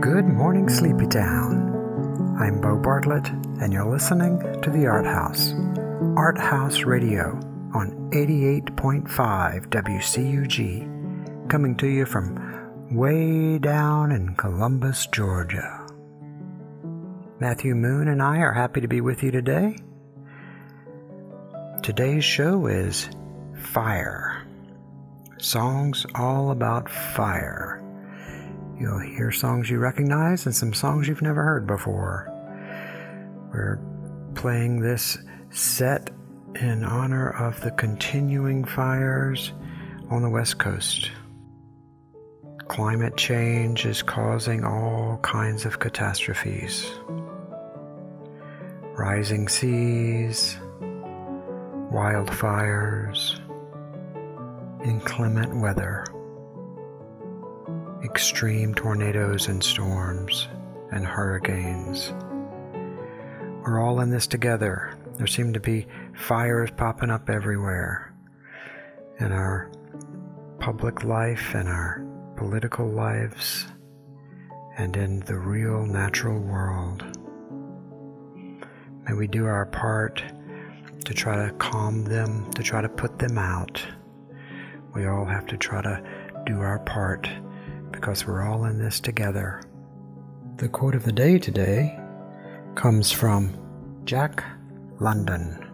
Good morning, Sleepy Town. I'm Bo Bartlett, and you're listening to the Art House, Art House Radio on 88.5 WCUG, coming to you from way down in Columbus, Georgia. Matthew Moon and I are happy to be with you today. Today's show is Fire. Songs all about fire. You'll hear songs you recognize and some songs you've never heard before. We're playing this set in honor of the continuing fires on the West Coast. Climate change is causing all kinds of catastrophes rising seas, wildfires, inclement weather extreme tornadoes and storms and hurricanes. We're all in this together. There seem to be fires popping up everywhere in our public life and our political lives and in the real natural world. May we do our part to try to calm them, to try to put them out. We all have to try to do our part because we're all in this together. The quote of the day today comes from Jack London.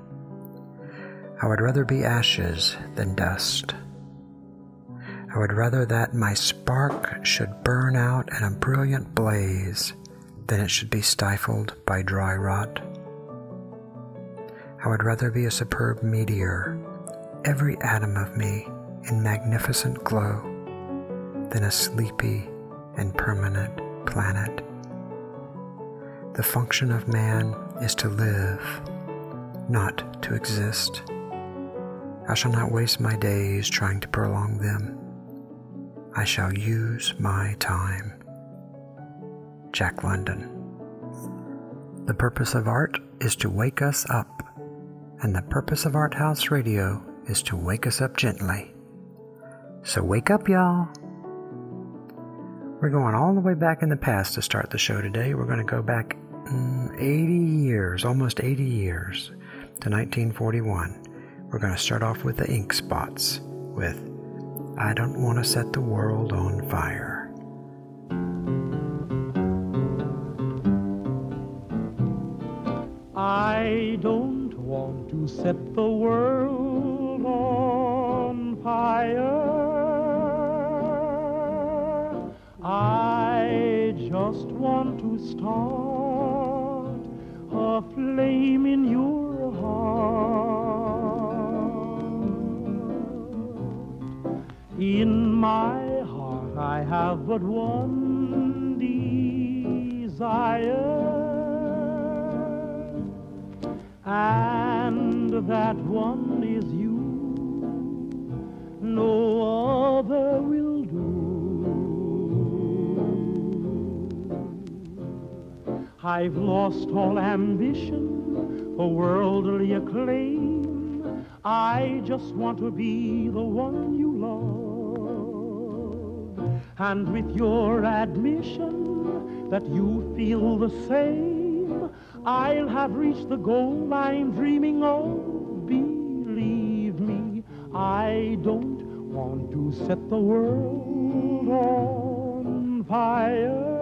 I would rather be ashes than dust. I would rather that my spark should burn out in a brilliant blaze than it should be stifled by dry rot. I would rather be a superb meteor, every atom of me in magnificent glow than a sleepy and permanent planet. The function of man is to live, not to exist. I shall not waste my days trying to prolong them. I shall use my time. Jack London. The purpose of art is to wake us up, and the purpose of Art House Radio is to wake us up gently. So wake up, y'all. We're going all the way back in the past to start the show today. We're going to go back mm, 80 years, almost 80 years, to 1941. We're going to start off with the ink spots with I Don't Want to Set the World on Fire. I don't want to set the world on fire. Start a flame in your heart. In my heart, I have but one desire, and that one is you. No other will I've lost all ambition for worldly acclaim. I just want to be the one you love. And with your admission that you feel the same, I'll have reached the goal I'm dreaming of. Believe me, I don't want to set the world on fire.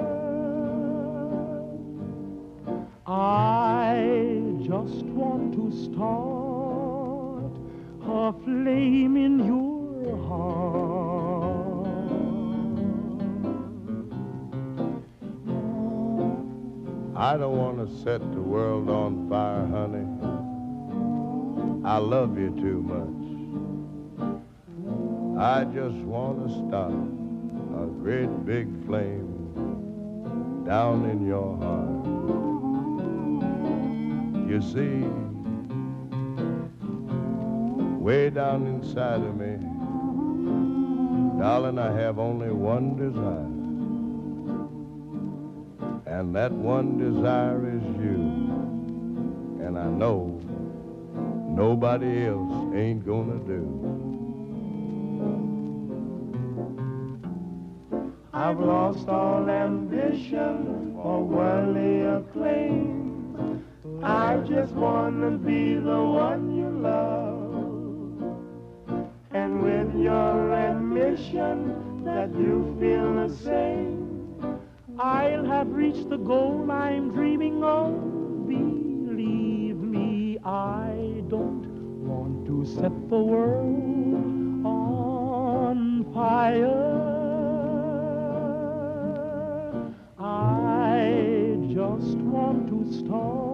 I just want to start a flame in your heart. I don't want to set the world on fire, honey. I love you too much. I just want to start a great big flame down in your heart. You see, way down inside of me, darling, I have only one desire. And that one desire is you. And I know nobody else ain't gonna do. I've lost all ambition for worldly acclaim. I just wanna be the one you love. And with your admission that you feel the same, I'll have reached the goal I'm dreaming of. Believe me, I don't want to set the world on fire. I just want to start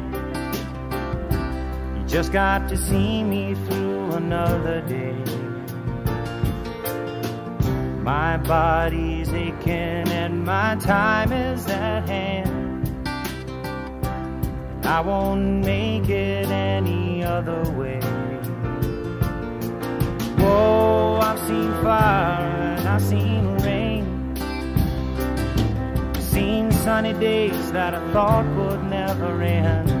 Just got to see me through another day. My body's aching and my time is at hand. I won't make it any other way. Whoa, I've seen fire and I've seen rain. Seen sunny days that I thought would never end.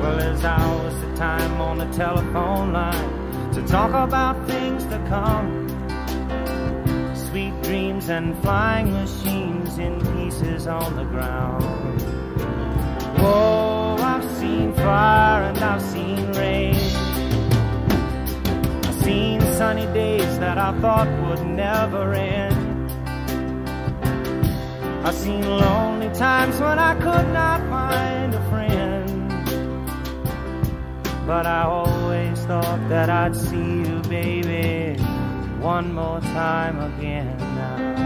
Well, there's hours of time on the telephone line to talk about things to come. Sweet dreams and flying machines in pieces on the ground. Whoa, I've seen fire and I've seen rain. I've seen sunny days that I thought would never end. I've seen lonely times when I could not find But I always thought that I'd see you, baby, one more time again now.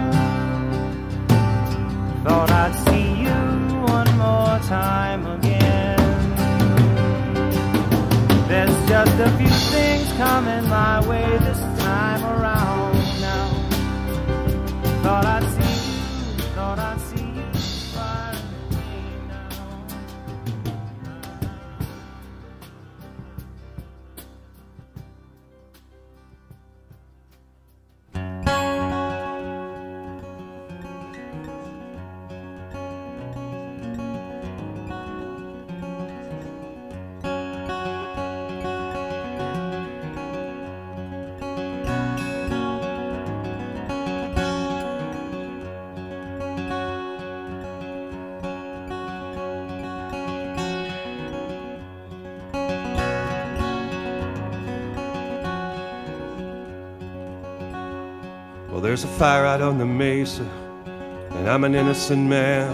Thought I'd see you one more time again. There's just a few things coming my way this time around now. Thought I'd see there's a fire out on the mesa, and I'm an innocent man.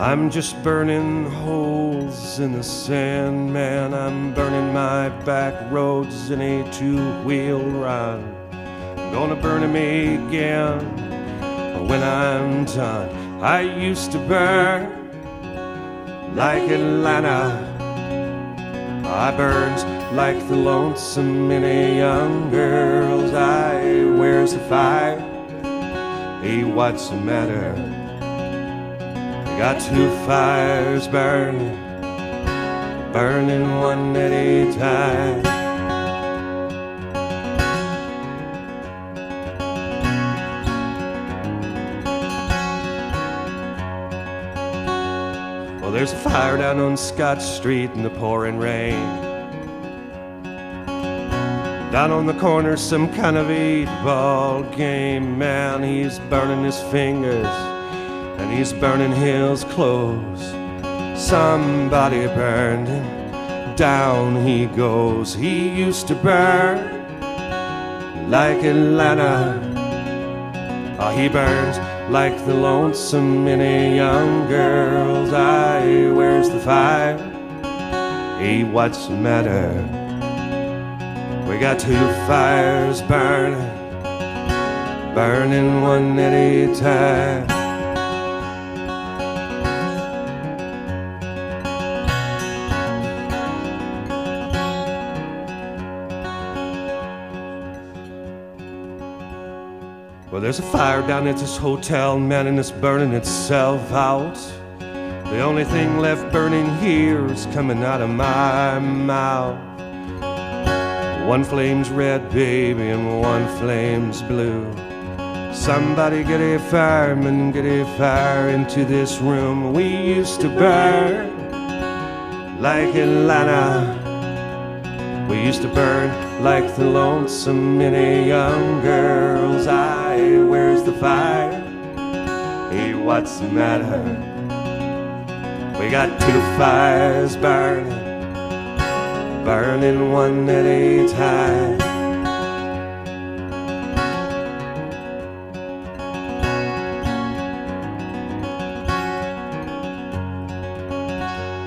I'm just burning holes in the sand, man. I'm burning my back roads in a two wheel ride. I'm gonna burn 'em again But when I'm done. I used to burn like Atlanta. I burns like the lonesome in a young girl's eye. Where's the fire? Hey, what's the matter? I got two fires burning, burning one at a time. Well, there's a fire down on Scott Street in the pouring rain. Down on the corner, some kind of eight ball game. Man, he's burning his fingers and he's burning his clothes. Somebody burned him. Down he goes. He used to burn like Atlanta. Oh, he burns like the lonesome in a young girl's eye. Where's the fire? Hey, what's the matter? We got two fires burning, burning one at a time. Well, there's a fire down at this hotel, man, and it's burning itself out. The only thing left burning here is coming out of my mouth. One flame's red, baby, and one flame's blue. Somebody get a fireman, get a fire into this room. We used to burn like Atlanta. We used to burn like the lonesome a young girl's eye. Where's the fire? Hey, what's the matter? We got two fires burning, burning one at a time.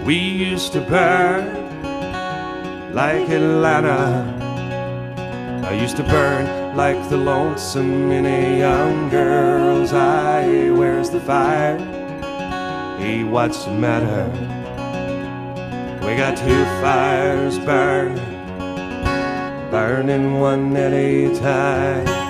We used to burn like Atlanta. I used to burn like the lonesome in a young girl's eye. Where's the fire? Hey, what's the matter? We got two fires burning, burning one at a time.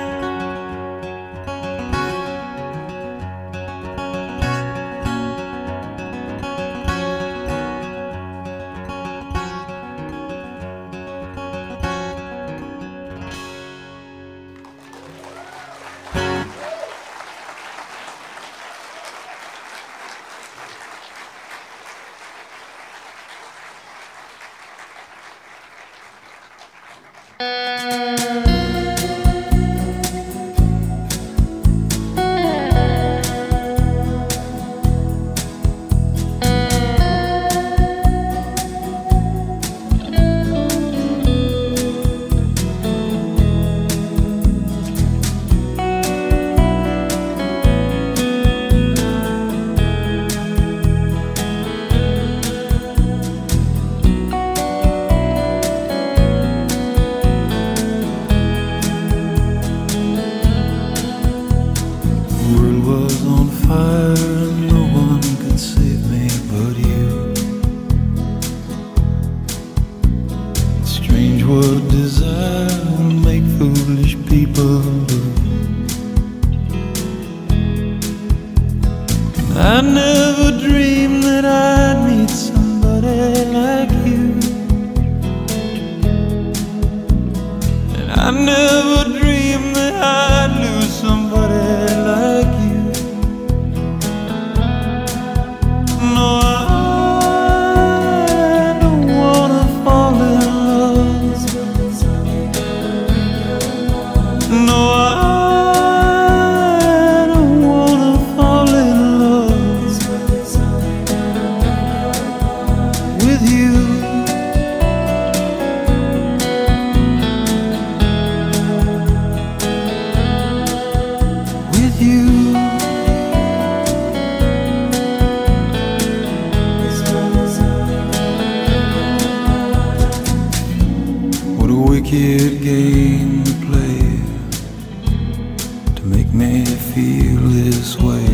Make me feel this way.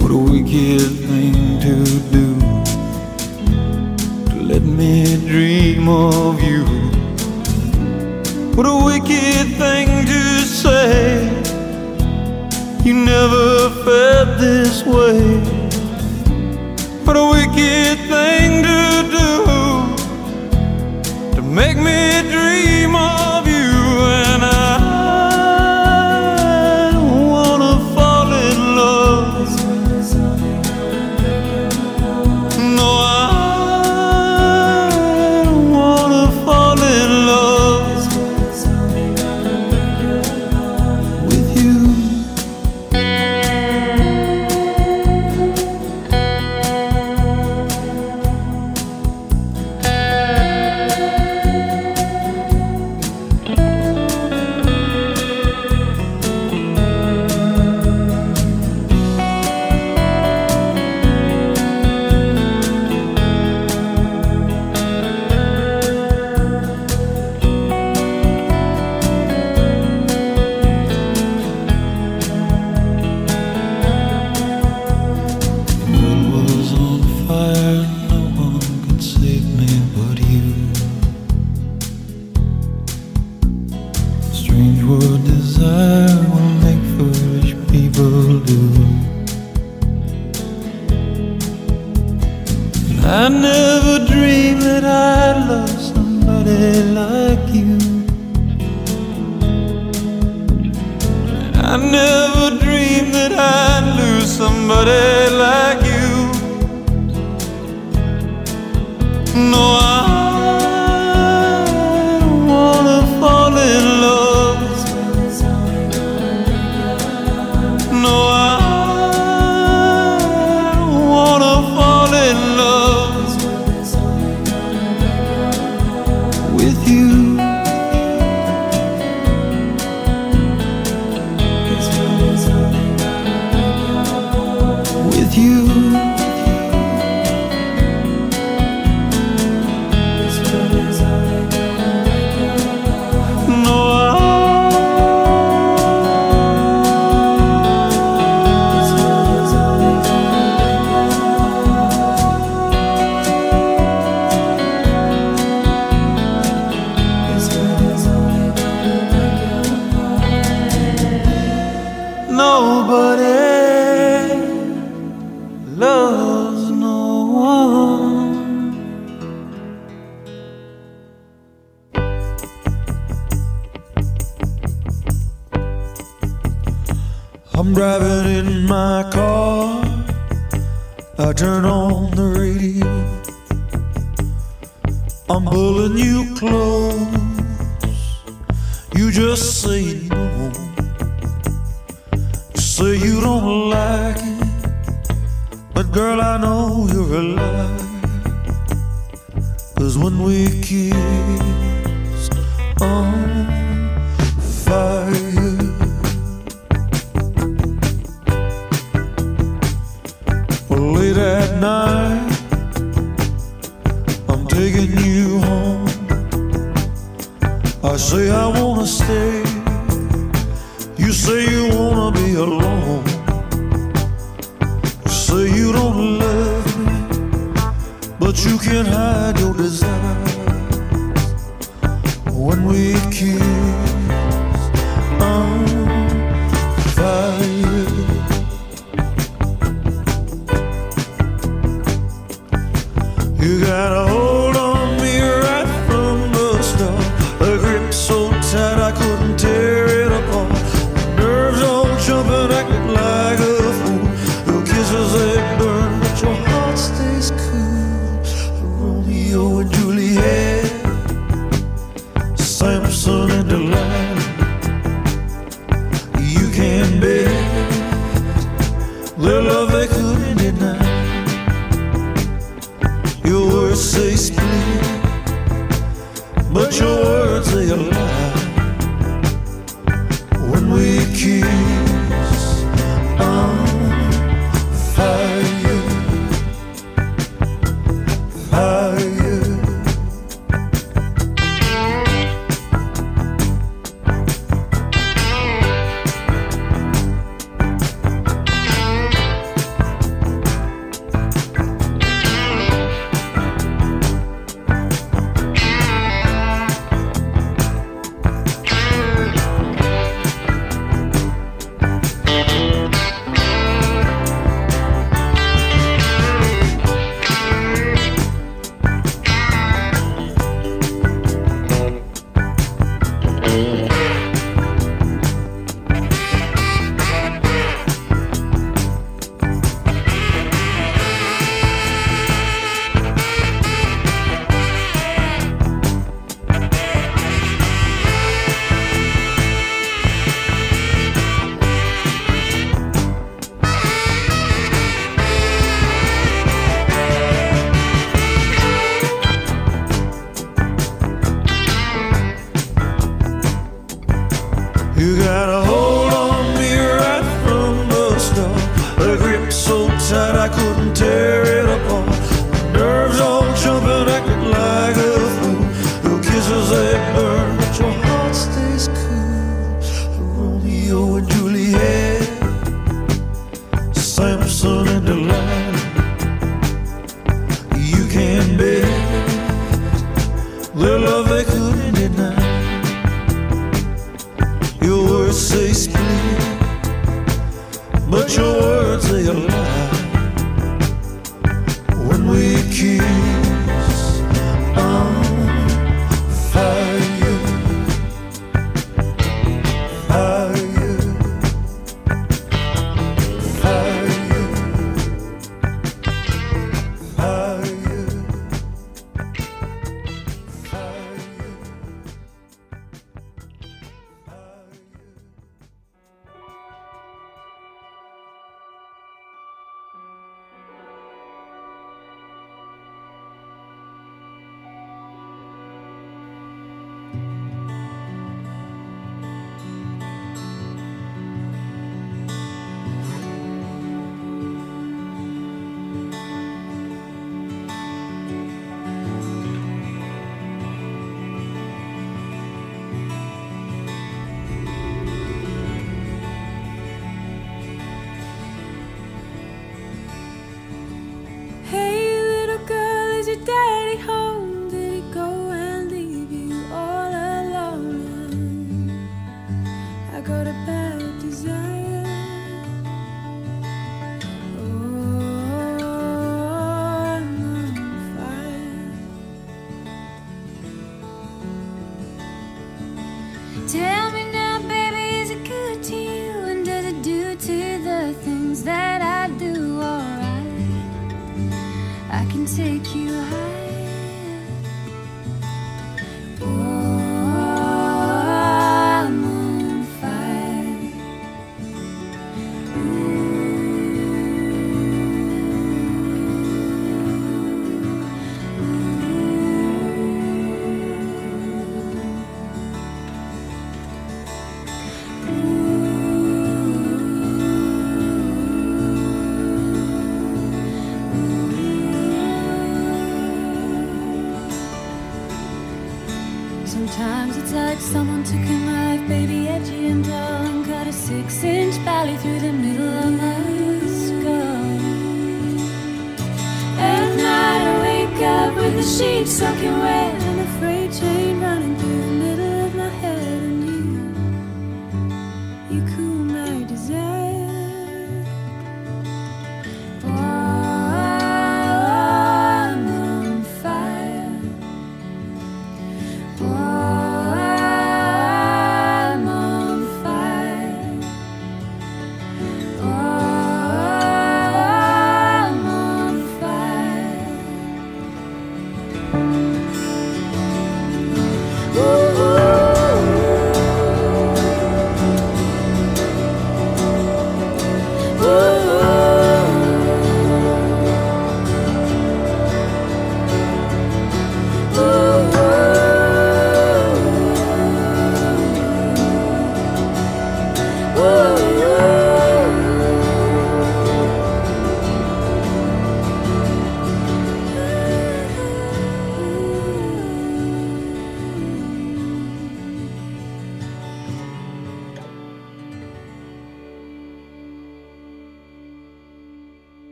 What a wicked thing to do to let me dream of you. What a wicked thing to say. You never felt this way. But a No say you wanna be alone.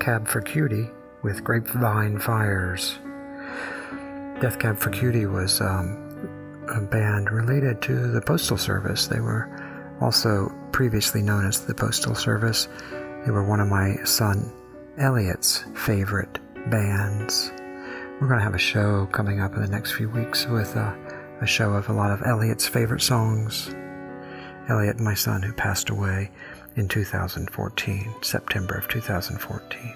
Cab for Cutie with Grapevine Fires. Death Cab for Cutie was um, a band related to the Postal Service. They were also previously known as the Postal Service. They were one of my son Elliot's favorite bands. We're going to have a show coming up in the next few weeks with uh, a show of a lot of Elliot's favorite songs. Elliot, my son, who passed away in 2014, September of 2014.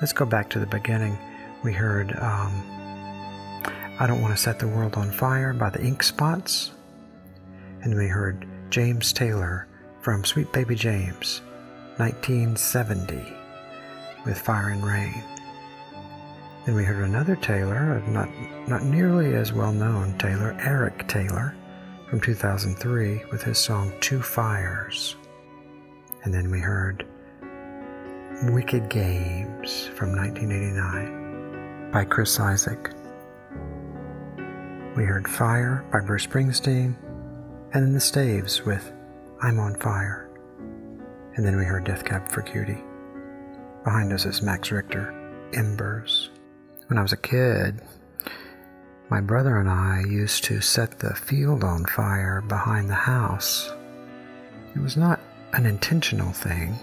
Let's go back to the beginning. We heard um, I Don't Want to Set the World on Fire by the Ink Spots. And we heard James Taylor from Sweet Baby James, 1970, with Fire and Rain. Then we heard another Taylor, not, not nearly as well known Taylor, Eric Taylor, from 2003, with his song Two Fires. And then we heard Wicked Games from 1989 by Chris Isaak. We heard Fire by Bruce Springsteen, and then the Staves with I'm on Fire. And then we heard Death Cab for Cutie. Behind us is Max Richter, Embers. When I was a kid, my brother and I used to set the field on fire behind the house. It was not an intentional thing.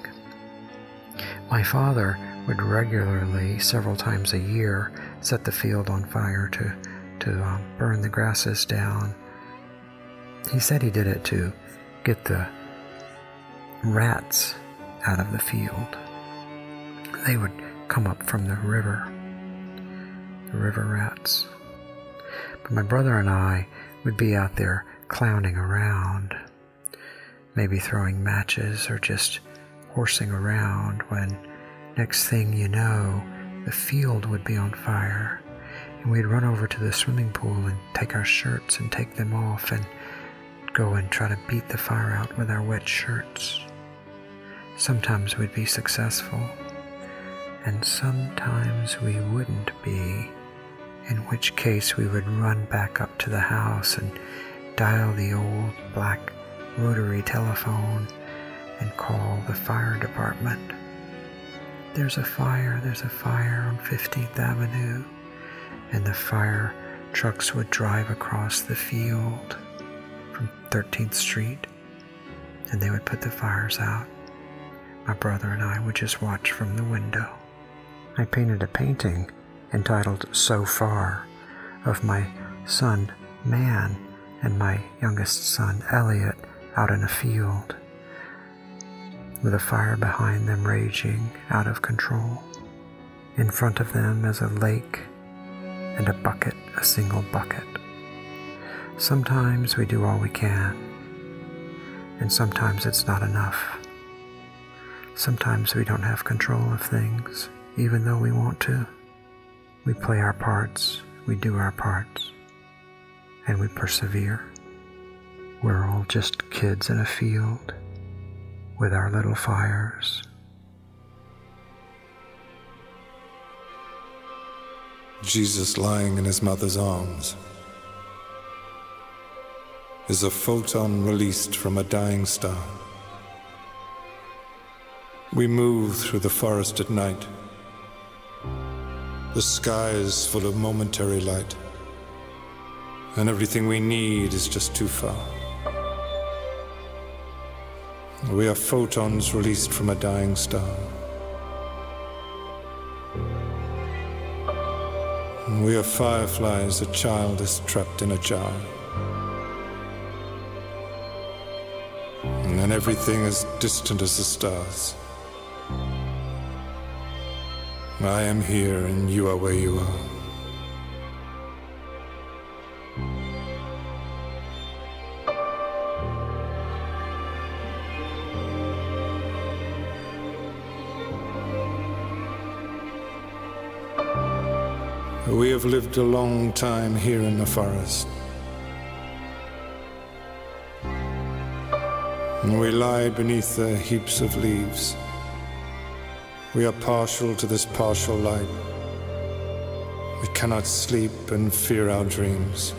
My father would regularly, several times a year, set the field on fire to, to uh, burn the grasses down. He said he did it to get the rats out of the field. They would come up from the river, the river rats. My brother and I would be out there clowning around, maybe throwing matches or just horsing around when next thing you know, the field would be on fire And we'd run over to the swimming pool and take our shirts and take them off and go and try to beat the fire out with our wet shirts. Sometimes we'd be successful, and sometimes we wouldn't be, in which case we would run back up to the house and dial the old black rotary telephone and call the fire department. There's a fire, there's a fire on 15th Avenue, and the fire trucks would drive across the field from 13th Street, and they would put the fires out. My brother and I would just watch from the window. I painted a painting entitled So Far of my son, Man, and my youngest son, Elliot, out in a field with a fire behind them raging out of control. In front of them is a lake and a bucket, a single bucket. Sometimes we do all we can, and sometimes it's not enough. Sometimes we don't have control of things, even though we want to. We play our parts, we do our parts, and we persevere. We're all just kids in a field with our little fires. Jesus lying in his mother's arms is a photon released from a dying star. We move through the forest at night. The sky is full of momentary light, and everything we need is just too far. We are photons released from a dying star. We are fireflies, a child is trapped in a jar. And everything as distant as the stars. I am here and you are where you are. We have lived a long time here in the forest. And we lie beneath the heaps of leaves. We are partial to this partial light. We cannot sleep and fear our dreams.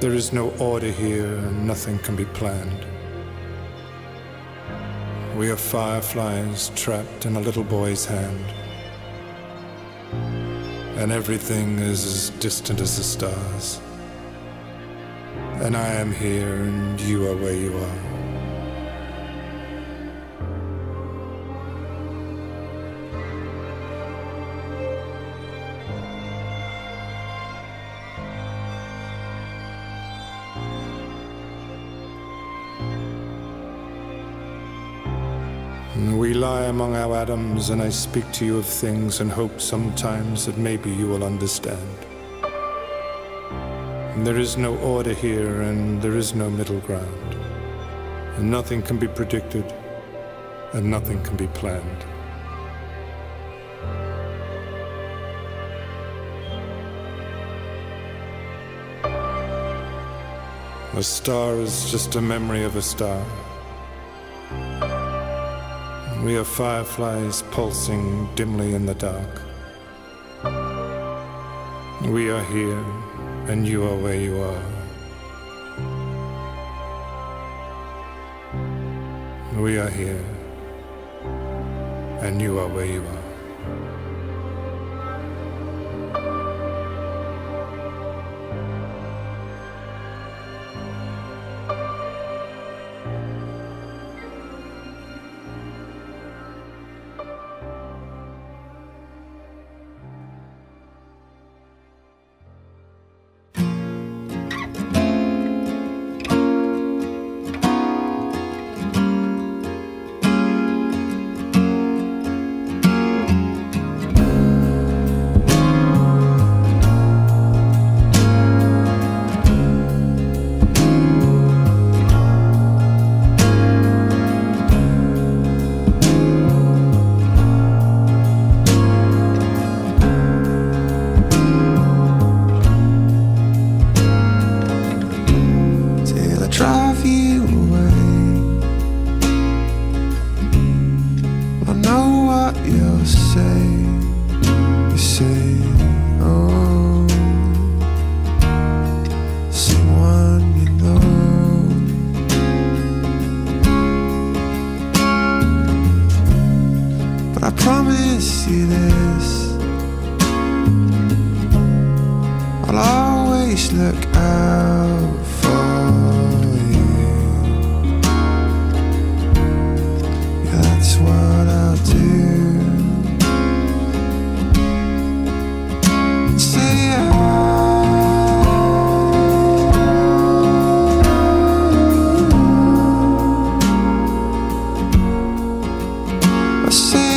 There is no order here and nothing can be planned. We are fireflies trapped in a little boy's hand. And everything is as distant as the stars. And I am here and you are where you are. We lie among our atoms, and I speak to you of things and hope sometimes that maybe you will understand. And there is no order here, and there is no middle ground. And nothing can be predicted, and nothing can be planned. A star is just a memory of a star. We are fireflies pulsing dimly in the dark. We are here, and you are where you are. We are here, and you are where you are. Say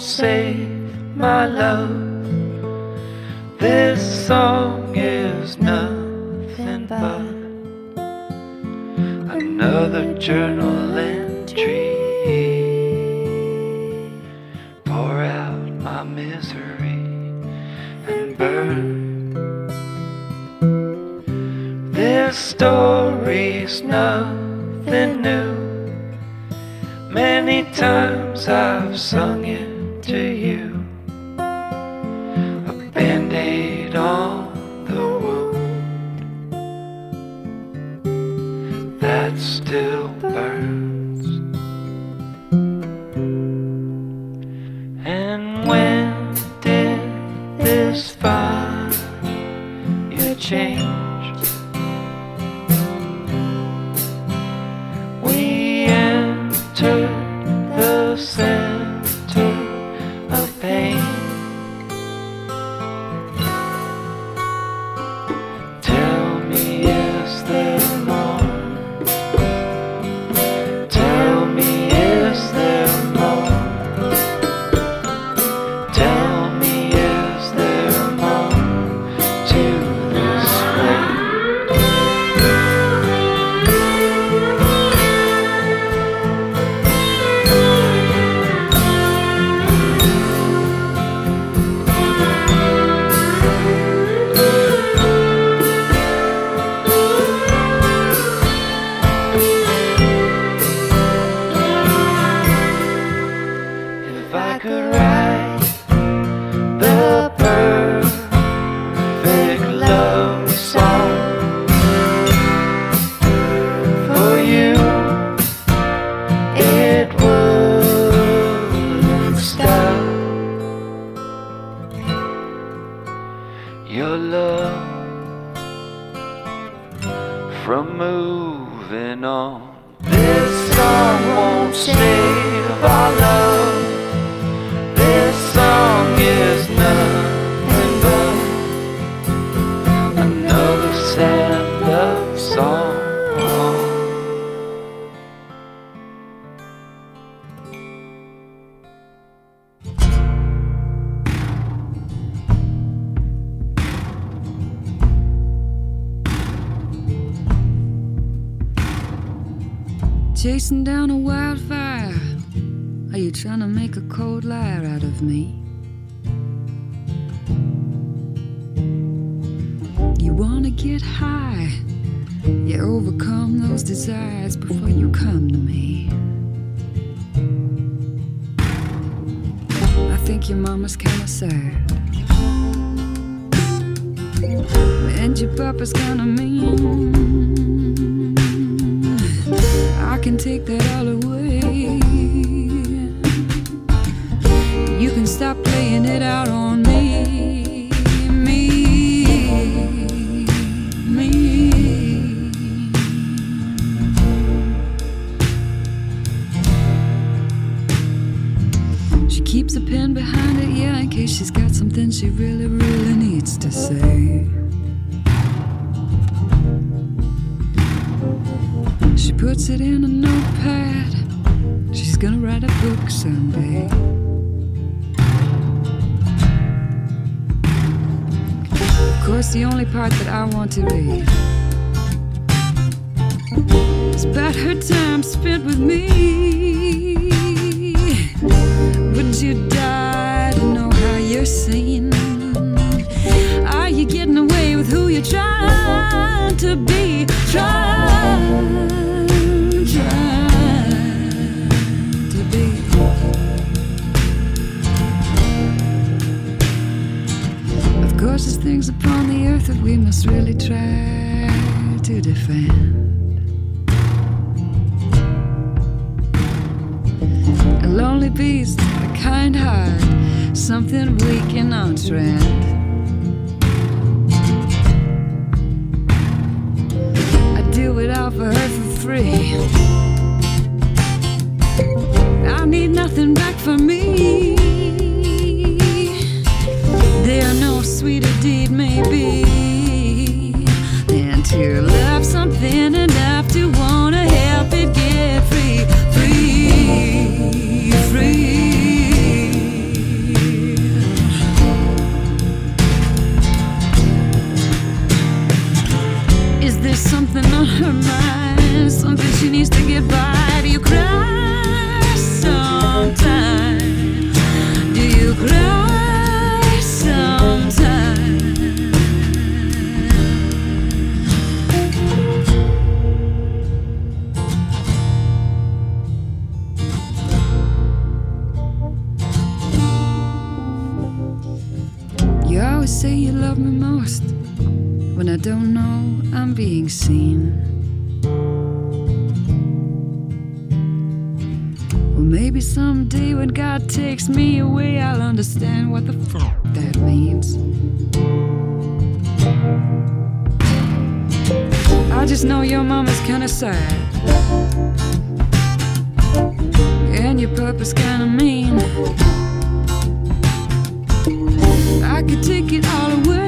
save my love. This song is nothing but another journal entry. Pour out my misery and burn. This story's nothing new. Many times I've sung it to you. A band aid on the wound that still someday. Of course, the only part that I want to be is about her time spent with me. Would you die to know how you're seen? Are you getting away with who you're trying to be? Trying, There's things upon the earth that we must really try to defend. A lonely beast, a kind heart, something weak and on trend. I do it all for her for free. I need nothing back from me. There no sweeter deed maybe than to love something enough to wanna help it get free, free, free. Is there something on her mind? Something she needs to get by? Do you cry sometimes? Do you cry? When I don't know I'm being seen. Well, maybe someday when God takes me away, I'll understand what the fuck that means. I just know your mama's kinda sad. And your papa's kinda mean. I could take it all away.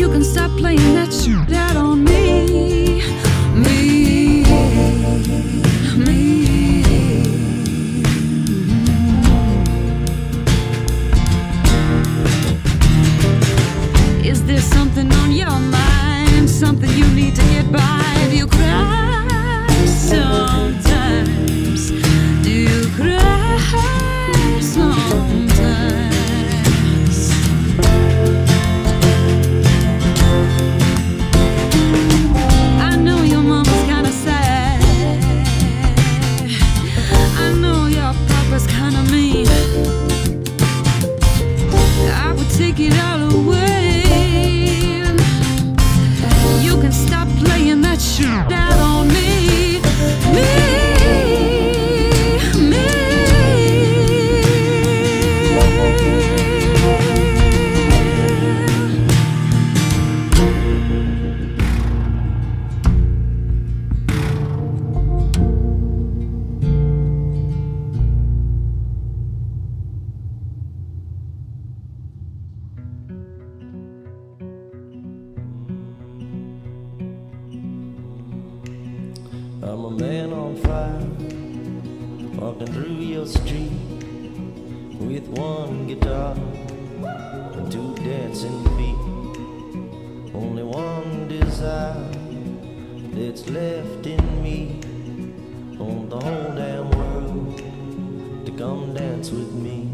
You can stop playing that shit out on me. Me. Me. Is there something on your mind? Something you need to get by? Do you cry I'm a man on fire, walking through your street with one guitar and two dancing feet. Only one desire that's left in me on the whole damn world to come dance with me.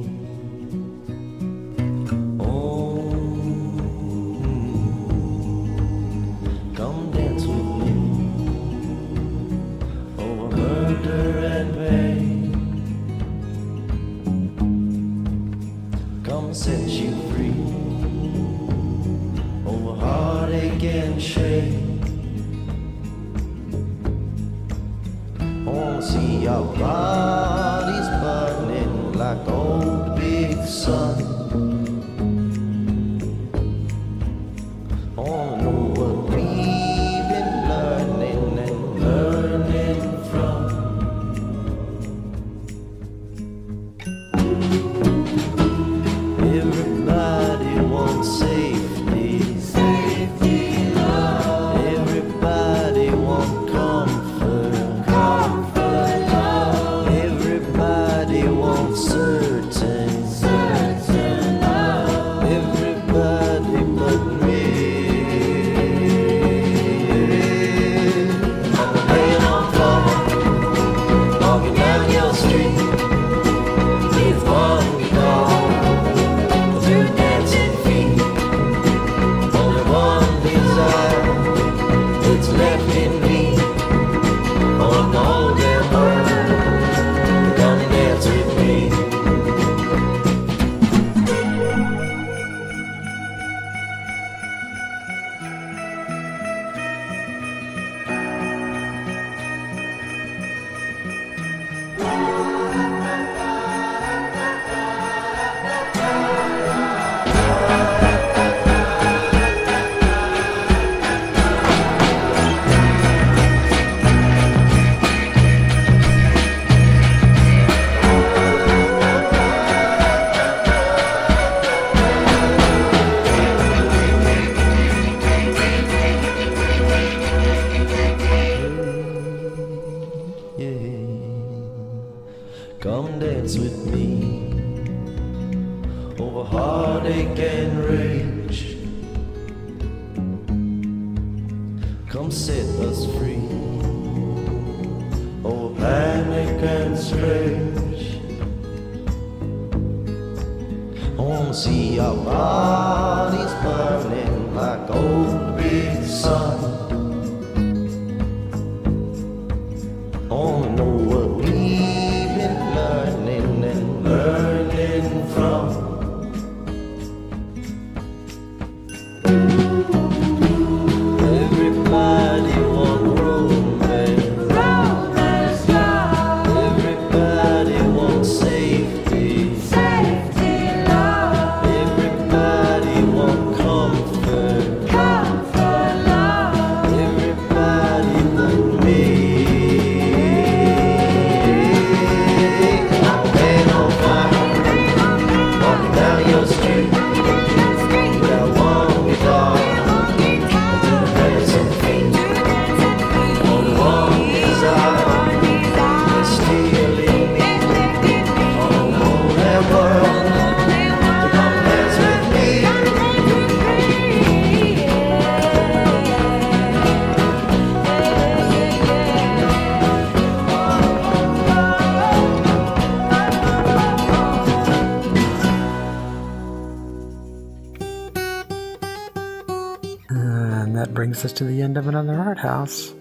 Brings us to the end of another art house.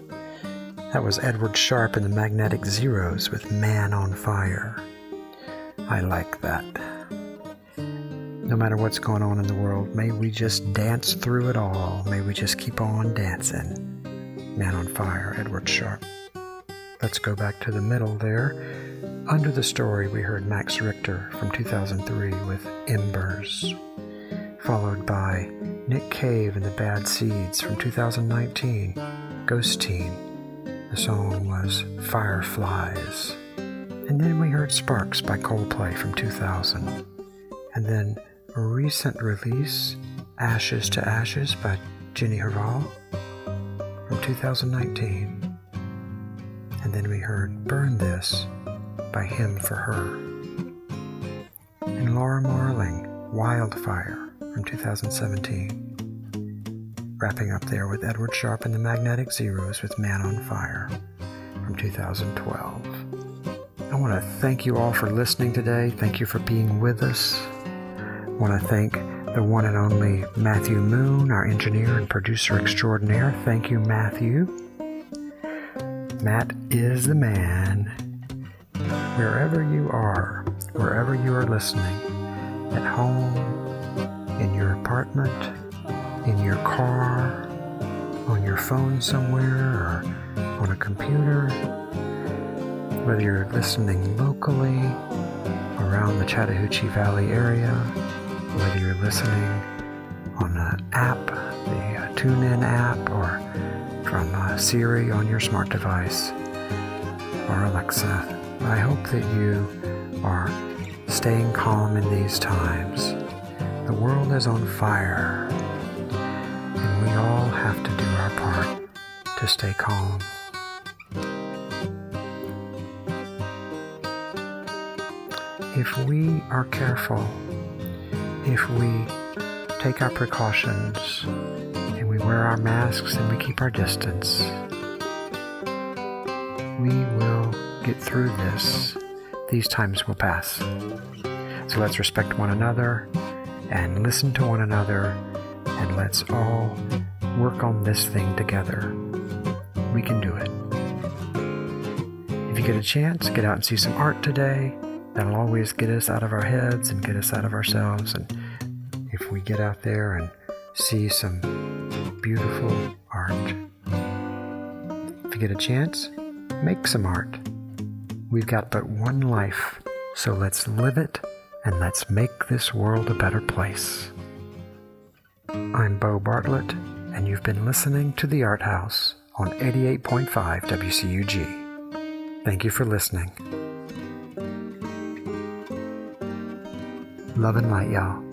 That was Edward Sharpe and the Magnetic Zeros with Man on Fire. I like that. No matter what's going on in the world, may we just dance through it all. May we just keep on dancing. Man on Fire, Edward Sharpe. Let's go back to the middle there. Under the story, we heard Max Richter from 2003 with Embers, followed by Nick Cave and the Bad Seeds from 2019, Ghosteen. The song was Fireflies. And then we heard Sparks by Coldplay from 2000. And then a recent release, Ashes to Ashes by Jenny Hval from 2019. And then we heard Burn This by Him for Her. And Laura Marling, Wildfire from 2017. Wrapping up there with Edward Sharpe and the Magnetic Zeros with Man on Fire from 2012. I want to thank you all for listening today. Thank you for being with us. I want to thank the one and only Matthew Moon, our engineer and producer extraordinaire. Thank you, Matthew. Matt is the man. Wherever you are, wherever you are listening, at home, in your apartment, in your car, on your phone somewhere, or on a computer, whether you're listening locally around the Chattahoochee Valley area, whether you're listening on an app, the uh, TuneIn app, or from uh, Siri on your smart device, or Alexa. I hope that you are staying calm in these times. The world is on fire, and we all have to do our part to stay calm. If we are careful, if we take our precautions, and we wear our masks and we keep our distance, we will get through this. These times will pass. So let's respect one another and listen to one another, and let's all work on this thing together. We can do it. If you get a chance, get out and see some art today. That'll always get us out of our heads and get us out of ourselves. And if we get out there and see some beautiful art, if you get a chance, make some art. We've got but one life, so let's live it and let's make this world a better place. I'm Bo Bartlett, and you've been listening to The Art House on 88.5 WCUG. Thank you for listening. Love and light, y'all.